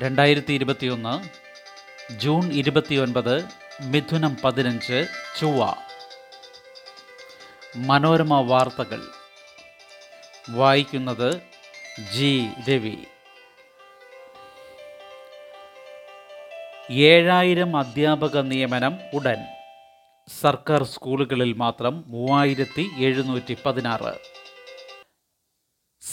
രണ്ടായിരത്തി ഇരുപത്തിയൊന്ന് ജൂൺ ഇരുപത്തിയൊൻപത് മിഥുനം പതിനഞ്ച് ചൊവ്വ. മനോരമ വാർത്തകൾ. വായിക്കുന്നത് ജി. രവി. ഏഴായിരം അധ്യാപക നിയമനം ഉടൻ. സർക്കാർ സ്കൂളുകളിൽ മാത്രം മൂവായിരത്തി എഴുന്നൂറ്റി പതിനാറ്.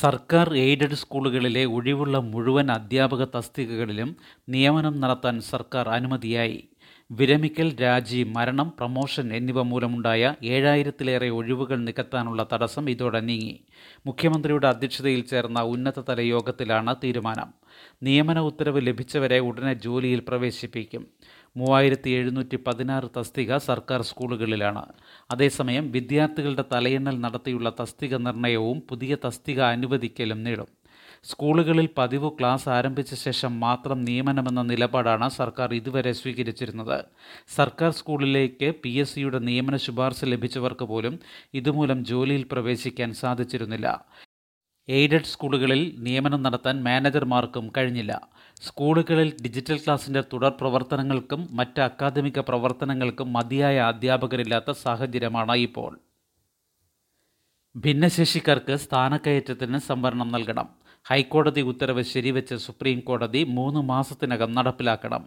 സർക്കാർ എയ്ഡഡ് സ്കൂളുകളിലെ ഒഴിവുള്ള മുഴുവൻ അധ്യാപക തസ്തികകളിലും നിയമനം നടത്താൻ സർക്കാർ അനുമതിയായി. വിരമിക്കൽ രാജി മരണം പ്രമോഷൻ എന്നിവ മൂലമുണ്ടായ ഏഴായിരത്തിലേറെ ഒഴിവുകൾ നികത്താനുള്ള തടസ്സം ഇതോടെ നീങ്ങി. മുഖ്യമന്ത്രിയുടെ അധ്യക്ഷതയിൽ ചേർന്ന ഉന്നതതല യോഗത്തിലാണ് തീരുമാനം. നിയമന ഉത്തരവ് ലഭിച്ചവരെ ഉടനെ ജോലിയിൽ പ്രവേശിപ്പിക്കും. മൂവായിരത്തി എഴുന്നൂറ്റി പതിനാറ് തസ്തിക സർക്കാർ സ്കൂളുകളിലാണ്. അതേസമയം വിദ്യാർത്ഥികളുടെ തലയെണ്ണൽ നടത്തിയുള്ള തസ്തിക നിർണയവും പുതിയ തസ്തിക അനുവദിക്കലും നീളും സ്കൂളുകളിൽ പതിവ് ക്ലാസ് ആരംഭിച്ച ശേഷം മാത്രം നിയമനമെന്ന നിലപാടാണ് സർക്കാർ ഇതുവരെ സ്വീകരിച്ചിരുന്നത്. സർക്കാർ സ്കൂളിലേക്ക് പി എസ് സിയുടെ നിയമന ശുപാർശ ലഭിച്ചവർക്ക് പോലും ഇതുമൂലം ജോലിയിൽ പ്രവേശിക്കാൻ സാധിച്ചിരുന്നില്ല. എയ്ഡഡ് സ്കൂളുകളിൽ നിയമനം നടത്താൻ മാനേജർമാർക്കും കഴിഞ്ഞില്ല. സ്കൂളുകളിൽ ഡിജിറ്റൽ ക്ലാസിന്റെ തുടർ പ്രവർത്തനങ്ങൾക്കും മറ്റ് അക്കാദമിക പ്രവർത്തനങ്ങൾക്കും മതിയായ അധ്യാപകരില്ലാത്ത സാഹചര്യമാണ് ഇപ്പോൾ. ഭിന്നശേഷിക്കാർക്ക് സ്ഥാനക്കയറ്റത്തിന് സംവരണം നൽകണം. ഹൈക്കോടതി ഉത്തരവ് ശരിവെച്ച് സുപ്രീം കോടതി മൂന്ന് മാസത്തിനകം നടപ്പിലാക്കണം.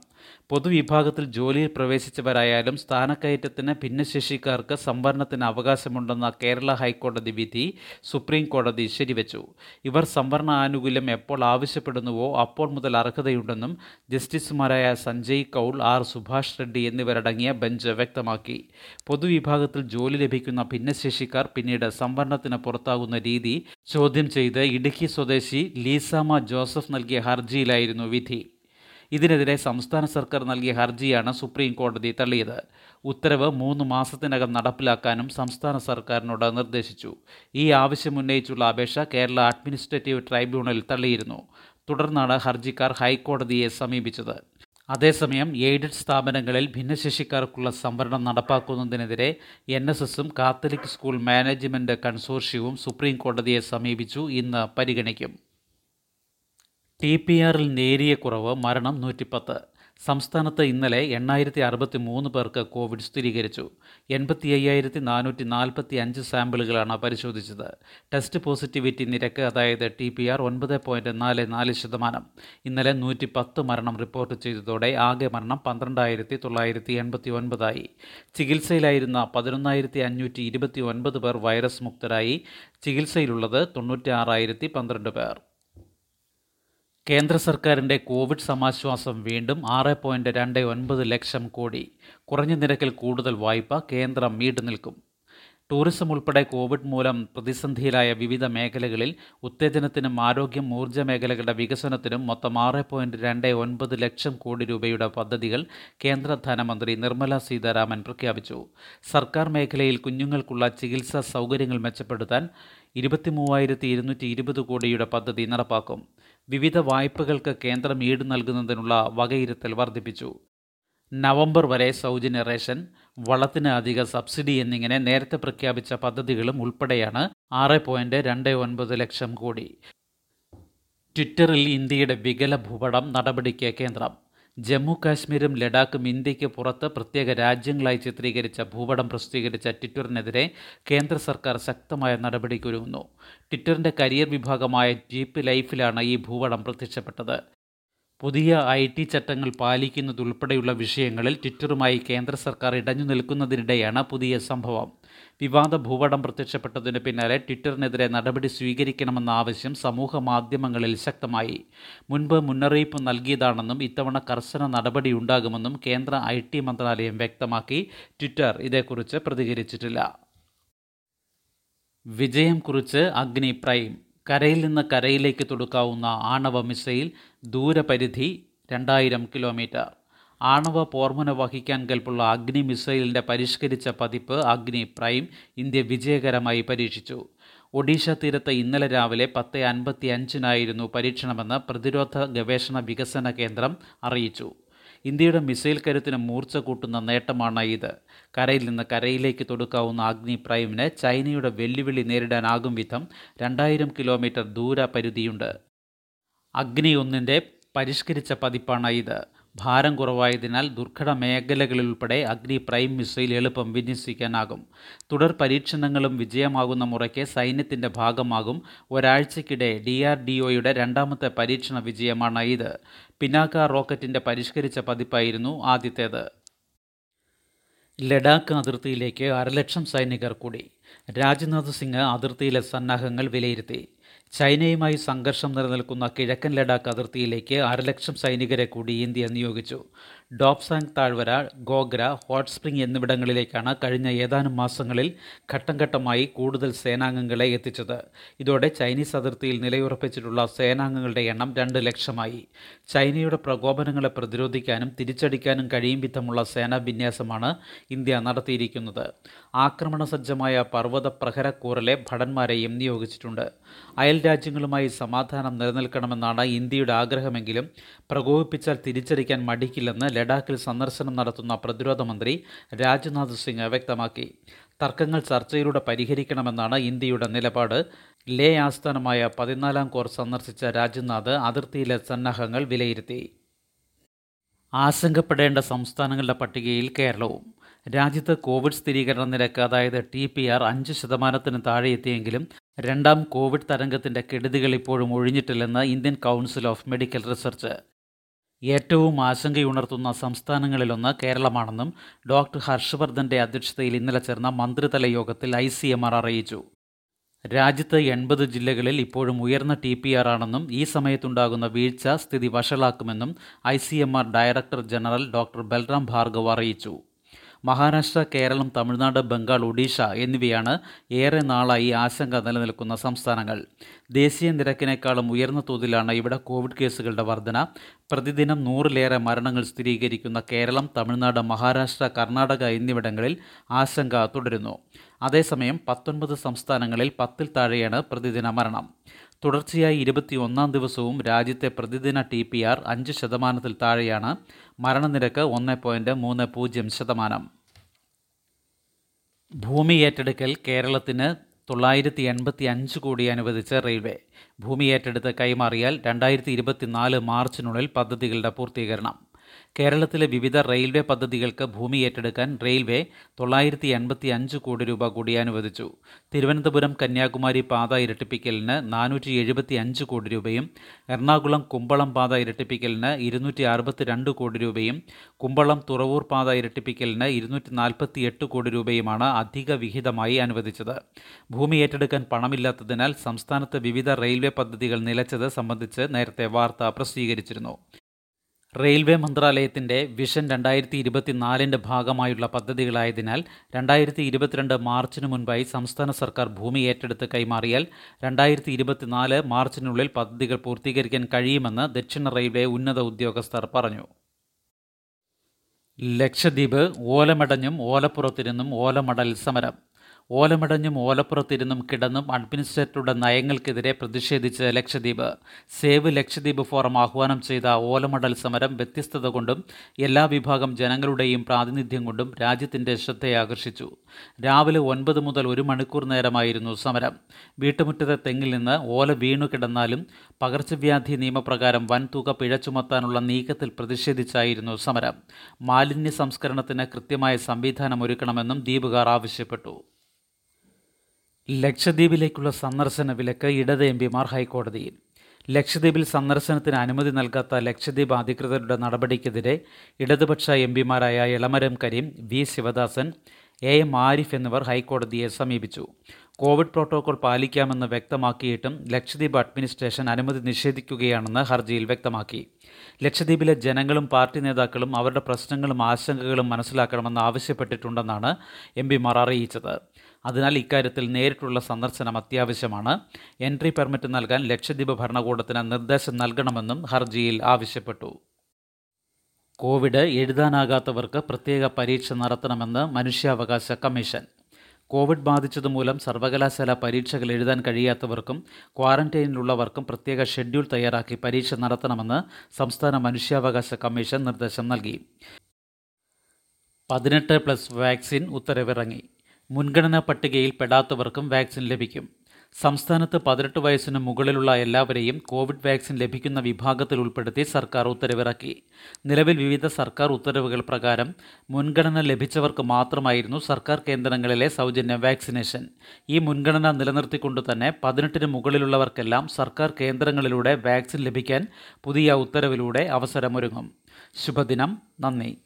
പൊതുവിഭാഗത്തിൽ ജോലിയിൽ പ്രവേശിച്ചവരായാലും സ്ഥാനക്കയറ്റത്തിന് ഭിന്നശേഷിക്കാർക്ക് സംവരണത്തിന് അവകാശമുണ്ടെന്ന കേരള ഹൈക്കോടതി വിധി സുപ്രീം കോടതി ശരിവെച്ചു. ഇവർ സംവരണ ആനുകൂല്യം എപ്പോൾ ആവശ്യപ്പെടുന്നുവോ അപ്പോൾ മുതൽ അർഹതയുണ്ടെന്നും ജസ്റ്റിസുമാരായ സഞ്ജയ് കൗൾ ആർ സുഭാഷ് റെഡ്ഡി എന്നിവരടങ്ങിയ ബെഞ്ച് വ്യക്തമാക്കി. പൊതുവിഭാഗത്തിൽ ജോലി ലഭിക്കുന്ന ഭിന്നശേഷിക്കാർ പിന്നീട് സംവരണത്തിന് പുറത്താകുന്ന രീതി ചോദ്യം ചെയ്ത് ഇടുക്കി സ്വദേശി ലീസാമ ജോസഫ് നൽകിയ ഹർജിയിലായിരുന്നു വിധി. ഇതിനെതിരെ സംസ്ഥാന സർക്കാർ നൽകിയ ഹർജിയാണ് സുപ്രീം കോടതി തള്ളിയത്. ഉത്തരവ് മൂന്ന് മാസത്തിനകം നടപ്പിലാക്കാനും സംസ്ഥാന സർക്കാരിനോട് നിർദ്ദേശിച്ചു. ഈ ആവശ്യം ഉന്നയിച്ചുള്ള അപേക്ഷ കേരള അഡ്മിനിസ്ട്രേറ്റീവ് ട്രൈബ്യൂണൽ തള്ളിയിരുന്നു. തുടർന്നാണ് ഹർജിക്കാർ ഹൈക്കോടതിയെ സമീപിച്ചത്. അതേസമയം എയ്ഡഡ് സ്ഥാപനങ്ങളിൽ ഭിന്നശേഷിക്കാർക്കുള്ള സംവരണം നടപ്പാക്കുന്നതിനെതിരെ എൻ എസ് എസും കാത്തലിക് സ്കൂൾ മാനേജ്മെന്റ് കൺസോർഷ്യവും സുപ്രീം കോടതിയെ സമീപിച്ചു. ഇന്ന് പരിഗണിക്കും. ടി പി ആറിൽ നേരിയ കുറവ് മരണം നൂറ്റിപ്പത്ത്. സംസ്ഥാനത്ത് ഇന്നലെ എണ്ണായിരത്തി അറുപത്തി മൂന്ന് പേർക്ക് കോവിഡ് സ്ഥിരീകരിച്ചു. എൺപത്തി അയ്യായിരത്തി നാനൂറ്റി നാൽപ്പത്തി അഞ്ച് സാമ്പിളുകളാണ് പരിശോധിച്ചത്. ടെസ്റ്റ് പോസിറ്റിവിറ്റി നിരക്ക് അതായത് ടി പി ആർ ഒൻപത് പോയിന്റ് നാല് നാല് ശതമാനം. ഇന്നലെ നൂറ്റി പത്ത് മരണം റിപ്പോർട്ട് ചെയ്തതോടെ ആകെ മരണം പന്ത്രണ്ടായിരത്തി തൊള്ളായിരത്തി എൺപത്തി ഒൻപതായി ചികിത്സയിലായിരുന്ന പതിനൊന്നായിരത്തി അഞ്ഞൂറ്റി ഇരുപത്തി ഒൻപത് പേർ വൈറസ് മുക്തരായി. ചികിത്സയിലുള്ളത് തൊണ്ണൂറ്റി ആറായിരത്തി പന്ത്രണ്ട് പേർ. കേന്ദ്ര സർക്കാരിന്റെ കോവിഡ് സമാശ്വാസം വീണ്ടും ആറ് പോയിന്റ് രണ്ട് ഒൻപത് ലക്ഷം കോടി. കുറഞ്ഞ നിരക്കിൽ കൂടുതൽ വായ്പ കേന്ദ്രം മീട് നിൽക്കും ടൂറിസം ഉൾപ്പെടെ കോവിഡ് മൂലം പ്രതിസന്ധിയിലായ വിവിധ മേഖലകളിൽ ഉത്തേജനത്തിനും ആരോഗ്യം ഊർജ മേഖലകളുടെ വികസനത്തിനും മൊത്തം ആറ് പോയിന്റ് രണ്ട് ഒൻപത് ലക്ഷം കോടി രൂപയുടെ പദ്ധതികൾ കേന്ദ്ര ധനമന്ത്രി നിർമ്മല സീതാരാമൻ പ്രഖ്യാപിച്ചു. സർക്കാർ മേഖലയിൽ കുഞ്ഞുങ്ങൾക്കുള്ള ചികിത്സാ സൗകര്യങ്ങൾ മെച്ചപ്പെടുത്താൻ ഇരുപത്തി മൂവായിരത്തി ഇരുന്നൂറ്റി ഇരുപത് കോടിയുടെ പദ്ധതി നടപ്പാക്കും. വിവിധ വായ്പകൾക്ക് കേന്ദ്രം ഈട് നൽകുന്നതിനുള്ള വകയിരുത്തൽ വർദ്ധിപ്പിച്ചു. നവംബർ വരെ സൗജന്യ റേഷൻ വളത്തിന് അധിക സബ്സിഡി എന്നിങ്ങനെ നേരത്തെ പ്രഖ്യാപിച്ച പദ്ധതികളും ഉൾപ്പെടെയാണ് ആറ് പോയിന്റ് രണ്ട് ഒൻപത് ലക്ഷം കോടി. ട്വിറ്ററിൽ ഇന്ത്യയുടെ വികല ഭൂപടം നടപടിക്ക് കേന്ദ്രം. ജമ്മു കാശ്മീരും ലഡാക്കും ഇന്ത്യയ്ക്ക് പുറത്ത് പ്രത്യേക രാജ്യങ്ങളായി ചിത്രീകരിച്ച ഭൂപടം പ്രസിദ്ധീകരിച്ച ട്വിറ്ററിനെതിരെ കേന്ദ്ര സർക്കാർ ശക്തമായ നടപടിക്കൊരുങ്ങുന്നു. ട്വിറ്ററിന്റെ കരിയർ വിഭാഗമായ ജീപ്പ് ലൈഫിലാണ് ഈ ഭൂപടം പ്രത്യക്ഷപ്പെട്ടത്. പുതിയ ഐ ടി ചട്ടങ്ങൾ പാലിക്കുന്നതുൾപ്പെടെയുള്ള വിഷയങ്ങളിൽ ട്വിറ്ററുമായി കേന്ദ്ര സർക്കാർ ഇടഞ്ഞു നിൽക്കുന്നതിനിടെയാണ് പുതിയ സംഭവം. വിവാദ ഭൂപടം പ്രത്യക്ഷപ്പെട്ടതിന് പിന്നാലെ ട്വിറ്ററിനെതിരെ നടപടി സ്വീകരിക്കണമെന്ന ആവശ്യം സമൂഹ മാധ്യമങ്ങളിൽ ശക്തമായി. മുൻപ് മുന്നറിയിപ്പ് നൽകിയതാണെന്നും ഇത്തവണ കർശന നടപടി ഉണ്ടാകുമെന്നും കേന്ദ്ര ഐ ടി മന്ത്രാലയം വ്യക്തമാക്കി. ട്വിറ്റർ ഇതേക്കുറിച്ച് പ്രതികരിച്ചിട്ടില്ല. വിജയം കുറിച്ച് അഗ്നി പ്രൈം. കരയിൽ നിന്ന് കരയിലേക്ക് തൊടുക്കാവുന്ന ആണവ മിസൈൽ ദൂരപരിധി രണ്ടായിരം കിലോമീറ്റർ. ആണവ പോർമുന വഹിക്കാൻ കൽപ്പുള്ള അഗ്നി മിസൈലിന്റെ പരിഷ്കരിച്ച പതിപ്പ് അഗ്നി പ്രൈം ഇന്ത്യ വിജയകരമായി പരീക്ഷിച്ചു. ഒഡീഷ തീരത്ത് ഇന്നലെ രാവിലെ പത്ത് അൻപത്തി അഞ്ചിനായിരുന്നു പരീക്ഷണമെന്ന് പ്രതിരോധ ഗവേഷണ വികസന കേന്ദ്രം അറിയിച്ചു. ഇന്ത്യയുടെ മിസൈൽ കരുത്തിന് മൂർച്ച കൂട്ടുന്ന നേട്ടമാണ് ഇത്. കരയിൽ നിന്ന് കരയിലേക്ക് തൊടുക്കാവുന്ന അഗ്നി പ്രൈമിന് ചൈനയുടെ വെല്ലുവിളി നേരിടാനാകും വിധം രണ്ടായിരം കിലോമീറ്റർ ദൂര പരിധിയുണ്ട് അഗ്നി ഒന്നിന്റെ പരിഷ്കരിച്ച പതിപ്പാണ് ഇത്. ഭാരം കുറവായതിനാൽ ദുർഘട മേഖലകളിലുൾപ്പെടെ അഗ്നി പ്രൈം മിസൈൽ എളുപ്പം വിന്യസിക്കാനാകും. തുടർ പരീക്ഷണങ്ങളും വിജയമാകുന്ന മുറയ്ക്ക് സൈന്യത്തിന്റെ ഭാഗമാകും. ഒരാഴ്ചക്കിടെ ഡി ആർ ഡി ഒയുടെ രണ്ടാമത്തെ പരീക്ഷണ വിജയമാണ് ഇത്. പിനാക്ക റോക്കറ്റിന്റെ പരിഷ്കരിച്ച പതിപ്പായിരുന്നു ആദ്യത്തേത്. ലഡാക്ക് അതിർത്തിയിലേക്ക് അരലക്ഷം സൈനികർ കൂടി. രാജ്നാഥ് സിംഗ് അതിർത്തിയിലെ സന്നാഹങ്ങൾ വിലയിരുത്തി. ചൈനയുമായി സംഘർഷം നിലനിൽക്കുന്ന കിഴക്കൻ ലഡാക്ക് അതിർത്തിയിലേക്ക് അരലക്ഷം സൈനികരെ കൂടി ഇന്ത്യ നിയോഗിച്ചു. ഡോപ്സാങ് താഴ്വര ഗോഗ്ര ഹോട്ട് സ്പ്രിംഗ് എന്നിവിടങ്ങളിലേക്കാണ് കഴിഞ്ഞ ഏതാനും മാസങ്ങളിൽ ഘട്ടം ഘട്ടമായി കൂടുതൽ സേനാംഗങ്ങളെ എത്തിച്ചത്. ഇതോടെ ചൈനീസ് അതിർത്തിയിൽ നിലയുറപ്പിച്ചിട്ടുള്ള സേനാംഗങ്ങളുടെ എണ്ണം രണ്ട് ലക്ഷമായി. ചൈനയുടെ പ്രകോപനങ്ങളെ പ്രതിരോധിക്കാനും തിരിച്ചടിക്കാനും കഴിയും വിധമുള്ള സേനാ വിന്യാസമാണ് ഇന്ത്യ നടത്തിയിരിക്കുന്നത്. ആക്രമണ സജ്ജമായ പർവത പ്രഹരക്കൂറിലെ ഭടന്മാരെയും നിയോഗിച്ചിട്ടുണ്ട്. അയൽ രാജ്യങ്ങളുമായി സമാധാനം നിലനിൽക്കണമെന്നാണ് ഇന്ത്യയുടെ ആഗ്രഹമെങ്കിലും പ്രകോപിപ്പിച്ചാൽ തിരിച്ചടിക്കാൻ മടിക്കില്ലെന്ന് ലഡാക്കിൽ സന്ദർശനം നടത്തുന്ന പ്രതിരോധ മന്ത്രി രാജ്നാഥ് സിംഗ് വ്യക്തമാക്കി. തർക്കങ്ങൾ ചർച്ചയിലൂടെ പരിഹരിക്കണമെന്നാണ് ഇന്ത്യയുടെ നിലപാട്. ലേ ആസ്ഥാനമായ പതിനാലാം കോർ സന്ദർശിച്ച രാജ്നാഥ് അതിർത്തിയിലെ സന്നാഹങ്ങൾ വിലയിരുത്തി. ആശങ്കപ്പെടേണ്ട സംസ്ഥാനങ്ങളുടെ പട്ടികയിൽ കേരളവും. രാജ്യത്ത് കോവിഡ് സ്ഥിരീകരണ നിരക്ക് അതായത് ടി പി ആർ അഞ്ച് ശതമാനത്തിന് താഴെ എത്തിയെങ്കിലും രണ്ടാം കോവിഡ് തരംഗത്തിന്റെ കെടുതികൾ ഇപ്പോഴും ഒഴിഞ്ഞിട്ടില്ലെന്ന് Indian council of medical research. ഏറ്റവും ആശങ്കയുണർത്തുന്ന സംസ്ഥാനങ്ങളിലൊന്ന് കേരളമാണെന്നും ഡോക്ടർ ഹർഷവർദ്ധന്റെ അധ്യക്ഷതയിൽ ഇന്നലെ ചേർന്ന മന്ത്രിതല യോഗത്തിൽ ഐ സി എം ആർ അറിയിച്ചു. രാജ്യത്ത് എൺപത് ജില്ലകളിൽ ഇപ്പോഴും ഉയർന്ന ടി പി ആർ ആണെന്നും ഈ സമയത്തുണ്ടാകുന്ന വീഴ്ച സ്ഥിതി വഷളാക്കുമെന്നും I C M R director general doctor Balram Bhargav അറിയിച്ചു. മഹാരാഷ്ട്ര കേരളം തമിഴ്നാട് ബംഗാൾ ഒഡീഷ എന്നിവയാണ് ഏറെ നാളായി ആശങ്ക നിലനിൽക്കുന്ന സംസ്ഥാനങ്ങൾ. ദേശീയ നിരക്കിനേക്കാളും ഉയർന്ന തോതിലാണ് ഇവിടെ കോവിഡ് കേസുകളുടെ വർധന. പ്രതിദിനം നൂറിലേറെ മരണങ്ങൾ സ്ഥിരീകരിക്കുന്ന കേരളം തമിഴ്നാട് മഹാരാഷ്ട്ര കർണാടക എന്നിവിടങ്ങളിൽ ആശങ്ക തുടരുന്നു. അതേസമയം പത്തൊൻപത് സംസ്ഥാനങ്ങളിൽ പത്തിൽ താഴെയാണ് പ്രതിദിന മരണം. തുടർച്ചയായി ഇരുപത്തിയൊന്നാം ദിവസവും രാജ്യത്തെ പ്രതിദിന ടി പി ആർ അഞ്ച് ശതമാനത്തിൽ താഴെയാണ്. മരണനിരക്ക് ഒന്ന് പോയിന്റ് മൂന്ന് പൂജ്യം ശതമാനം. ഭൂമി ഏറ്റെടുക്കൽ കേരളത്തിന് തൊള്ളായിരത്തി എൺപത്തി അഞ്ച് കോടി അനുവദിച്ച റെയിൽവേ. ഭൂമി ഏറ്റെടുത്ത് കൈമാറിയാൽ രണ്ടായിരത്തി ഇരുപത്തിനാല് മാർച്ചിനുള്ളിൽ പദ്ധതികളുടെ പൂർത്തീകരണം. കേരളത്തിലെ വിവിധ റെയിൽവേ പദ്ധതികൾക്ക് ഭൂമി ഏറ്റെടുക്കാൻ റെയിൽവേ തൊള്ളായിരത്തി എൺപത്തി അഞ്ച് കോടി രൂപ കൂടി അനുവദിച്ചു. തിരുവനന്തപുരം കന്യാകുമാരി പാത ഇരട്ടിപ്പിക്കലിന് നാനൂറ്റി എഴുപത്തി അഞ്ച് കോടി രൂപയും എറണാകുളം കുമ്പളം പാത ഇരട്ടിപ്പിക്കലിന് ഇരുന്നൂറ്റി അറുപത്തി രണ്ട് കോടി രൂപയും കുമ്പളം തുറവൂർ പാത ഇരട്ടിപ്പിക്കലിന് ഇരുന്നൂറ്റി നാൽപ്പത്തി എട്ട് കോടി രൂപയുമാണ് അധിക വിഹിതമായി അനുവദിച്ചത്. ഭൂമി ഏറ്റെടുക്കാൻ പണമില്ലാത്തതിനാൽ സംസ്ഥാനത്ത് വിവിധ റെയിൽവേ പദ്ധതികൾ നിലച്ചത് സംബന്ധിച്ച് നേരത്തെ വാർത്ത പ്രസിദ്ധീകരിച്ചിരുന്നു. റെയിൽവേ മന്ത്രാലയത്തിന്റെ വിഷൻ രണ്ടായിരത്തി ഇരുപത്തിനാലിന്റെ ഭാഗമായുള്ള പദ്ധതികളായതിനാൽ രണ്ടായിരത്തി ഇരുപത്തിരണ്ട് മാർച്ചിന് മുൻപായി സംസ്ഥാന സർക്കാർ ഭൂമി ഏറ്റെടുത്ത് കൈമാറിയാൽ രണ്ടായിരത്തി ഇരുപത്തിനാല് മാർച്ചിനുള്ളിൽ പദ്ധതികൾ പൂർത്തീകരിക്കാൻ കഴിയുമെന്ന് ദക്ഷിണ റെയിൽവേ ഉന്നത ഉദ്യോഗസ്ഥർ പറഞ്ഞു. ലക്ഷദ്വീപ് ഓലമടഞ്ഞും ഓലപ്പുറത്തിരുന്നും ഓലമടൽ സമരം. ഓലമടഞ്ഞും ഓലപ്പുറത്തിരുന്നും കിടന്നും അഡ്മിനിസ്ട്രേറ്ററുടെ നയങ്ങൾക്കെതിരെ പ്രതിഷേധിച്ച് ലക്ഷദ്വീപ് സേവ് ലക്ഷദ്വീപ് ഫോറം ആഹ്വാനം ചെയ്ത ഓലമടൽ സമരം വ്യത്യസ്തത കൊണ്ടും എല്ലാ വിഭാഗം ജനങ്ങളുടെയും പ്രാതിനിധ്യം കൊണ്ടും രാജ്യത്തിന്റെ ശ്രദ്ധയെ ആകർഷിച്ചു രാവിലെ ഒൻപത് മുതൽ ഒരു മണിക്കൂർ നേരമായിരുന്നു സമരം. വീട്ടുമുറ്റത്തെ തെങ്ങിൽ നിന്ന് ഓല വീണു കിടന്നാലും പകർച്ചവ്യാധി നിയമപ്രകാരം വൻതുക പിഴ ചുമത്താനുള്ള നീക്കത്തിൽ പ്രതിഷേധിച്ചായിരുന്നു സമരം. മാലിന്യ സംസ്കരണത്തിന് കൃത്യമായ സംവിധാനം ഒരുക്കണമെന്നും ദ്വീപുകാർ ആവശ്യപ്പെട്ടു. ലക്ഷദ്വീപിലേക്കുള്ള സന്ദർശന വിലക്ക് ഇടത് എം പിമാർ ഹൈക്കോടതിയിൽ. ലക്ഷദ്വീപിൽ സന്ദർശനത്തിന് അനുമതി നൽകാത്ത ലക്ഷദ്വീപ് അധികൃതരുടെ നടപടിക്കെതിരെ ഇടതുപക്ഷ M പിമാരായ Elamaram Kareem V Sivadasan A M Arif എന്നിവർ ഹൈക്കോടതിയെ സമീപിച്ചു. കോവിഡ് പ്രോട്ടോകോൾ പാലിക്കാമെന്ന് വ്യക്തമാക്കിയിട്ടും ലക്ഷദ്വീപ് അഡ്മിനിസ്ട്രേഷൻ അനുമതി നിഷേധിക്കുകയാണെന്ന് ഹർജിയിൽ വ്യക്തമാക്കി. ലക്ഷദ്വീപിലെ ജനങ്ങളും പാർട്ടി നേതാക്കളും അവരുടെ പ്രശ്നങ്ങളും ആശങ്കകളും മനസ്സിലാക്കണമെന്ന് ആവശ്യപ്പെട്ടിട്ടുണ്ടെന്നാണ് എം പിമാർ അറിയിച്ചത്. അതിനാൽ ഇക്കാര്യത്തിൽ നേരിട്ടുള്ള സന്ദർശനം അത്യാവശ്യമാണ്. എൻട്രി പെർമിറ്റ് നൽകാൻ ലക്ഷദ്വീപ് ഭരണകൂടത്തിന് നിർദ്ദേശം നൽകണമെന്നും ഹർജിയിൽ ആവശ്യപ്പെട്ടു. കോവിഡ് എഴുതാനാകാത്തവർക്ക് പ്രത്യേക പരീക്ഷ നടത്തണമെന്ന് മനുഷ്യാവകാശ കമ്മീഷൻ. കോവിഡ് ബാധിച്ചതുമൂലം സർവകലാശാല പരീക്ഷകൾ എഴുതാൻ കഴിയാത്തവർക്കും ക്വാറന്റൈനിലുള്ളവർക്കും പ്രത്യേക ഷെഡ്യൂൾ തയ്യാറാക്കി പരീക്ഷ നടത്തണമെന്ന് സംസ്ഥാന മനുഷ്യാവകാശ കമ്മീഷൻ നിർദ്ദേശം നൽകി. പതിനെട്ട് പ്ലസ് വാക്സിൻ ഉത്തരവിറങ്ങി. മുൻഗണനാ പട്ടികയിൽ പെടാത്തവർക്കും വാക്സിൻ ലഭിക്കും. സംസ്ഥാനത്ത് പതിനെട്ട് വയസ്സിന് മുകളിലുള്ള എല്ലാവരെയും കോവിഡ് വാക്സിൻ ലഭിക്കുന്ന വിഭാഗത്തിൽ ഉൾപ്പെടുത്തി സർക്കാർ ഉത്തരവിറക്കി. നിലവിൽ വിവിധ സർക്കാർ ഉത്തരവുകൾ പ്രകാരം മുൻഗണന ലഭിച്ചവർക്ക് മാത്രമായിരുന്നു സർക്കാർ കേന്ദ്രങ്ങളിലെ സൗജന്യ വാക്സിനേഷൻ. ഈ മുൻഗണന നിലനിർത്തിക്കൊണ്ട് തന്നെ പതിനെട്ടിന് മുകളിലുള്ളവർക്കെല്ലാം സർക്കാർ കേന്ദ്രങ്ങളിലൂടെ വാക്സിൻ ലഭിക്കാൻ പുതിയ ഉത്തരവിലൂടെ അവസരമൊരുങ്ങും. ശുഭദിനം. നന്ദി.